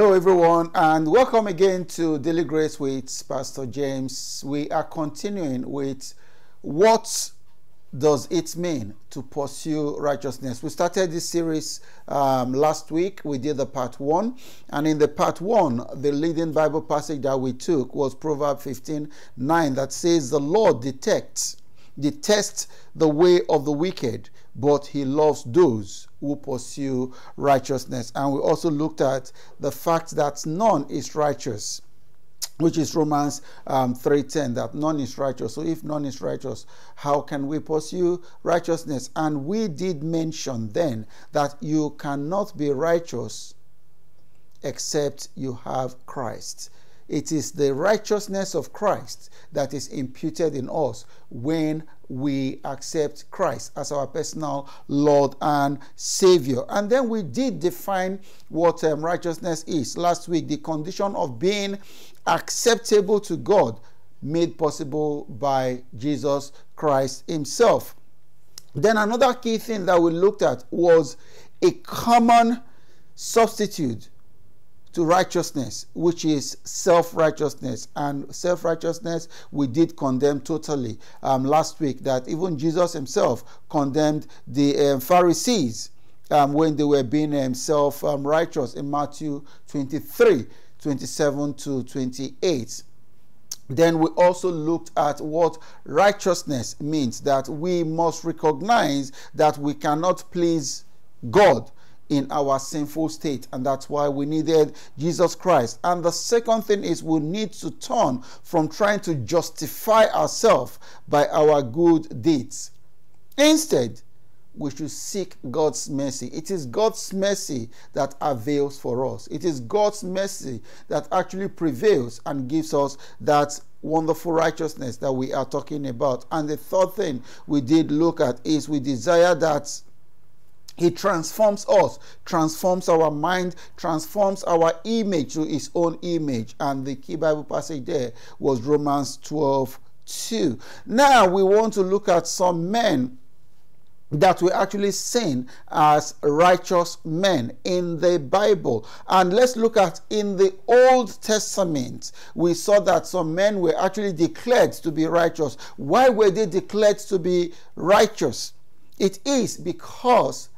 Hello, everyone, and welcome again to Daily Grace with Pastor James. We are continuing with what does it mean to pursue righteousness. We started this series um, last week. We did the part one, and in the part one, the leading Bible passage that we took was Proverbs 15 9 that says, The Lord detects, detests the way of the wicked, but he loves those who pursue righteousness. And we also looked at the fact that none is righteous which is Romans um, 3.10, that none is righteous. So if none is righteous, how can we pursue righteousness? And we did mention then that you cannot be righteous except you have Christ. It is the righteousness of Christ that is imputed in us when we accept Christ as our personal Lord and Savior. And then we did define what um, righteousness is. Last week, the condition of being acceptable to God made possible by Jesus Christ Himself. Then another key thing that we looked at was a common substitute to righteousness, which is self righteousness. And self righteousness we did condemn totally um, last week, that even Jesus himself condemned the um, Pharisees um, when they were being um, self righteous in Matthew 23 27 to 28. Then we also looked at what righteousness means that we must recognize that we cannot please God in our sinful state and that's why we needed Jesus Christ. And the second thing is we need to turn from trying to justify ourselves by our good deeds. Instead, we should seek God's mercy. It is God's mercy that avails for us. It is God's mercy that actually prevails and gives us that wonderful righteousness that we are talking about. And the third thing we did look at is we desire that he transforms us, transforms our mind, transforms our image to his own image. And the key Bible passage there was Romans 12 2. Now we want to look at some men that were actually seen as righteous men in the Bible. And let's look at in the Old Testament, we saw that some men were actually declared to be righteous. Why were they declared to be righteous? It is because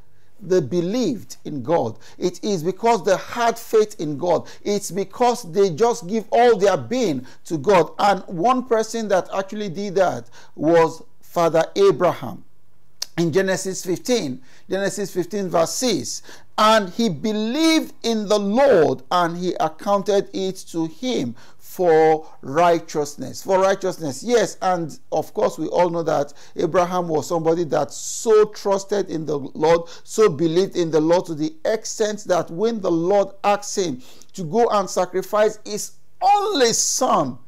they believed in God. It is because they had faith in God. It's because they just give all their being to God. And one person that actually did that was Father Abraham. In Genesis 15, Genesis 15, verse 6, and he believed in the Lord and he accounted it to him for righteousness. For righteousness, yes. And of course, we all know that Abraham was somebody that so trusted in the Lord, so believed in the Lord to the extent that when the Lord asked him to go and sacrifice his only son,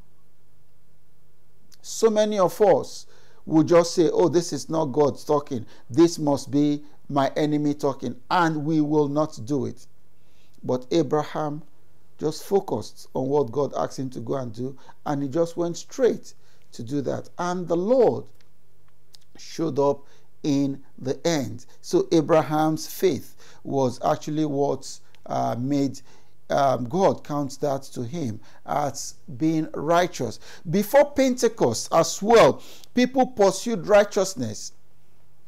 so many of us would just say, Oh, this is not God talking. This must be my enemy talking. And we will not do it. But Abraham just focused on what God asked him to go and do, and he just went straight to do that. And the Lord showed up in the end. So Abraham's faith was actually what uh, made um, God counts that to him as being righteous. Before Pentecost as well, people pursued righteousness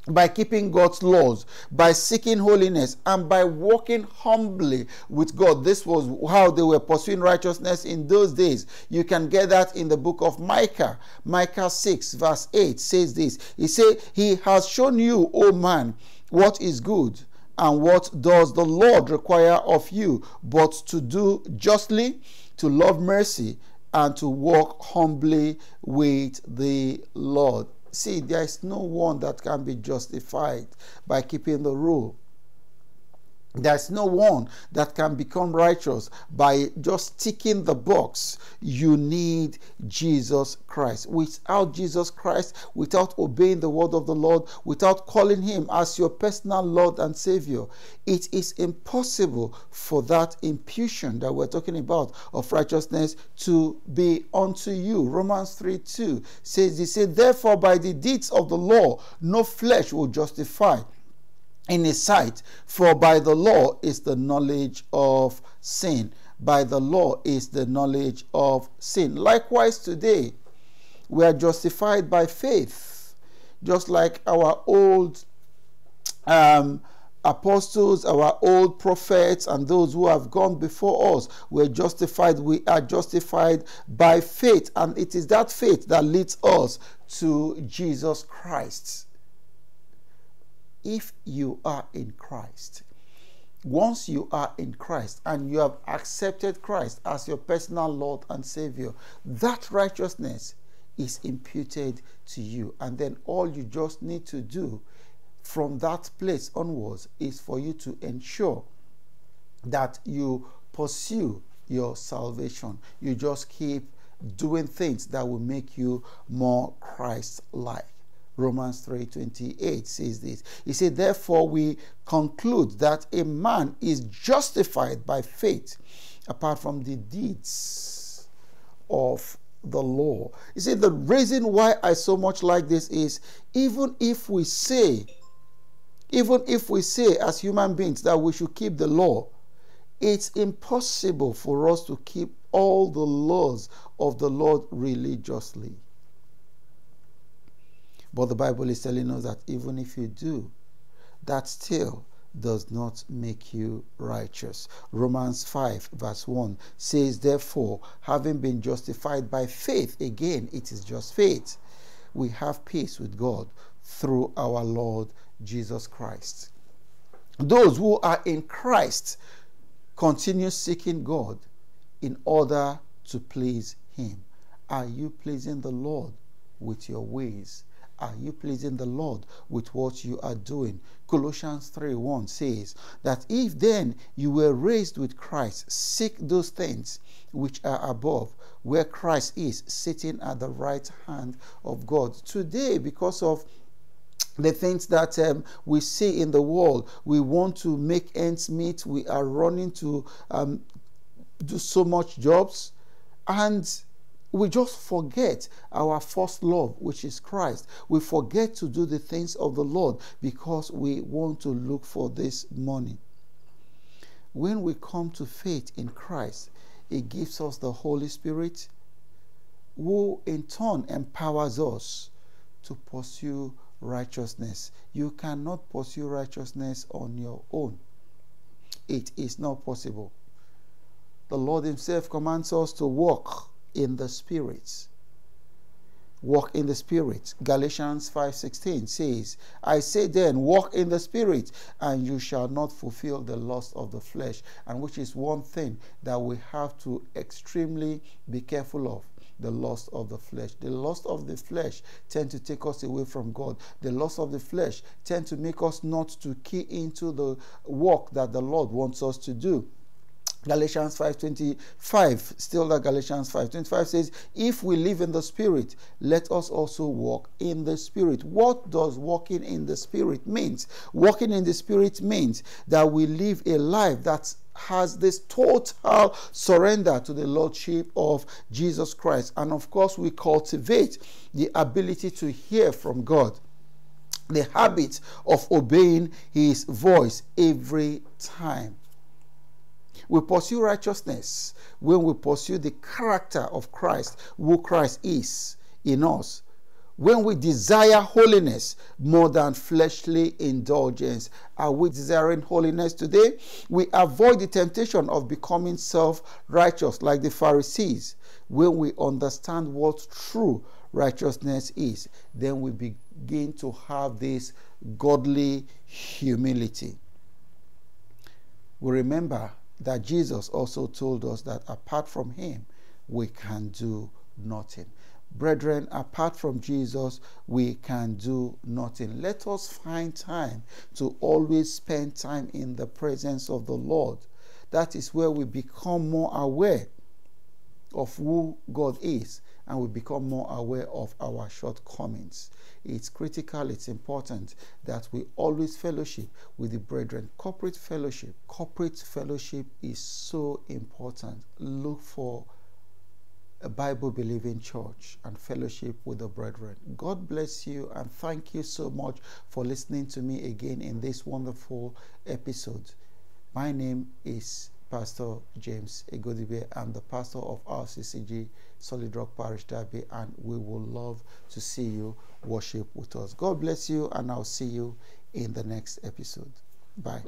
by keeping God's laws, by seeking holiness, and by walking humbly with God. This was how they were pursuing righteousness in those days. You can get that in the book of Micah. Micah 6, verse 8 says this He said, He has shown you, O man, what is good. And what does the Lord require of you but to do justly, to love mercy, and to walk humbly with the Lord? See, there is no one that can be justified by keeping the rule. There's no one that can become righteous by just ticking the box. You need Jesus Christ. Without Jesus Christ, without obeying the word of the Lord, without calling Him as your personal Lord and Savior, it is impossible for that imputation that we're talking about of righteousness to be unto you. Romans 3 2 says, He said, Therefore, by the deeds of the law, no flesh will justify in his sight, for by the law is the knowledge of sin. by the law is the knowledge of sin. Likewise, today, we are justified by faith, just like our old um, apostles, our old prophets, and those who have gone before us were justified. We are justified by faith, and it is that faith that leads us to Jesus Christ. If you are in Christ, once you are in Christ and you have accepted Christ as your personal Lord and Savior, that righteousness is imputed to you. And then all you just need to do from that place onwards is for you to ensure that you pursue your salvation. You just keep doing things that will make you more Christ like. Romans 3:28 says this. He said, Therefore, we conclude that a man is justified by faith apart from the deeds of the law. You see, the reason why I so much like this is even if we say, even if we say as human beings that we should keep the law, it's impossible for us to keep all the laws of the Lord religiously. But the Bible is telling us that even if you do, that still does not make you righteous. Romans 5, verse 1 says, Therefore, having been justified by faith, again, it is just faith, we have peace with God through our Lord Jesus Christ. Those who are in Christ continue seeking God in order to please Him. Are you pleasing the Lord with your ways? Are you pleasing the Lord with what you are doing? Colossians 3 1 says that if then you were raised with Christ, seek those things which are above, where Christ is sitting at the right hand of God. Today, because of the things that um, we see in the world, we want to make ends meet, we are running to um, do so much jobs, and we just forget our first love, which is Christ. We forget to do the things of the Lord because we want to look for this money. When we come to faith in Christ, it gives us the Holy Spirit, who in turn empowers us to pursue righteousness. You cannot pursue righteousness on your own, it is not possible. The Lord Himself commands us to walk in the Spirit. Walk in the Spirit. Galatians 5:16 says, I say then, walk in the Spirit, and you shall not fulfill the lust of the flesh. And which is one thing that we have to extremely be careful of the lust of the flesh. The lust of the flesh tend to take us away from God. The lust of the flesh tend to make us not to key into the work that the Lord wants us to do. Galatians 5:25 still that Galatians 5:25 says if we live in the spirit let us also walk in the spirit. What does walking in the spirit means? Walking in the spirit means that we live a life that has this total surrender to the lordship of Jesus Christ. And of course we cultivate the ability to hear from God. The habit of obeying his voice every time we pursue righteousness when we pursue the character of Christ, who Christ is in us. When we desire holiness more than fleshly indulgence, are we desiring holiness today? We avoid the temptation of becoming self righteous like the Pharisees. When we understand what true righteousness is, then we begin to have this godly humility. We remember that Jesus also told us that apart from him, we can do nothing. Brethren, apart from Jesus, we can do nothing. Let us find time to always spend time in the presence of the Lord. That is where we become more aware of who God is and we become more aware of our shortcomings. It's critical, it's important that we always fellowship with the brethren. Corporate fellowship, corporate fellowship is so important. Look for a Bible believing church and fellowship with the brethren. God bless you and thank you so much for listening to me again in this wonderful episode. My name is Pastor James Igodibe. I'm the pastor of RCCG Solid Rock Parish Derby, and we would love to see you worship with us. God bless you, and I'll see you in the next episode. Bye.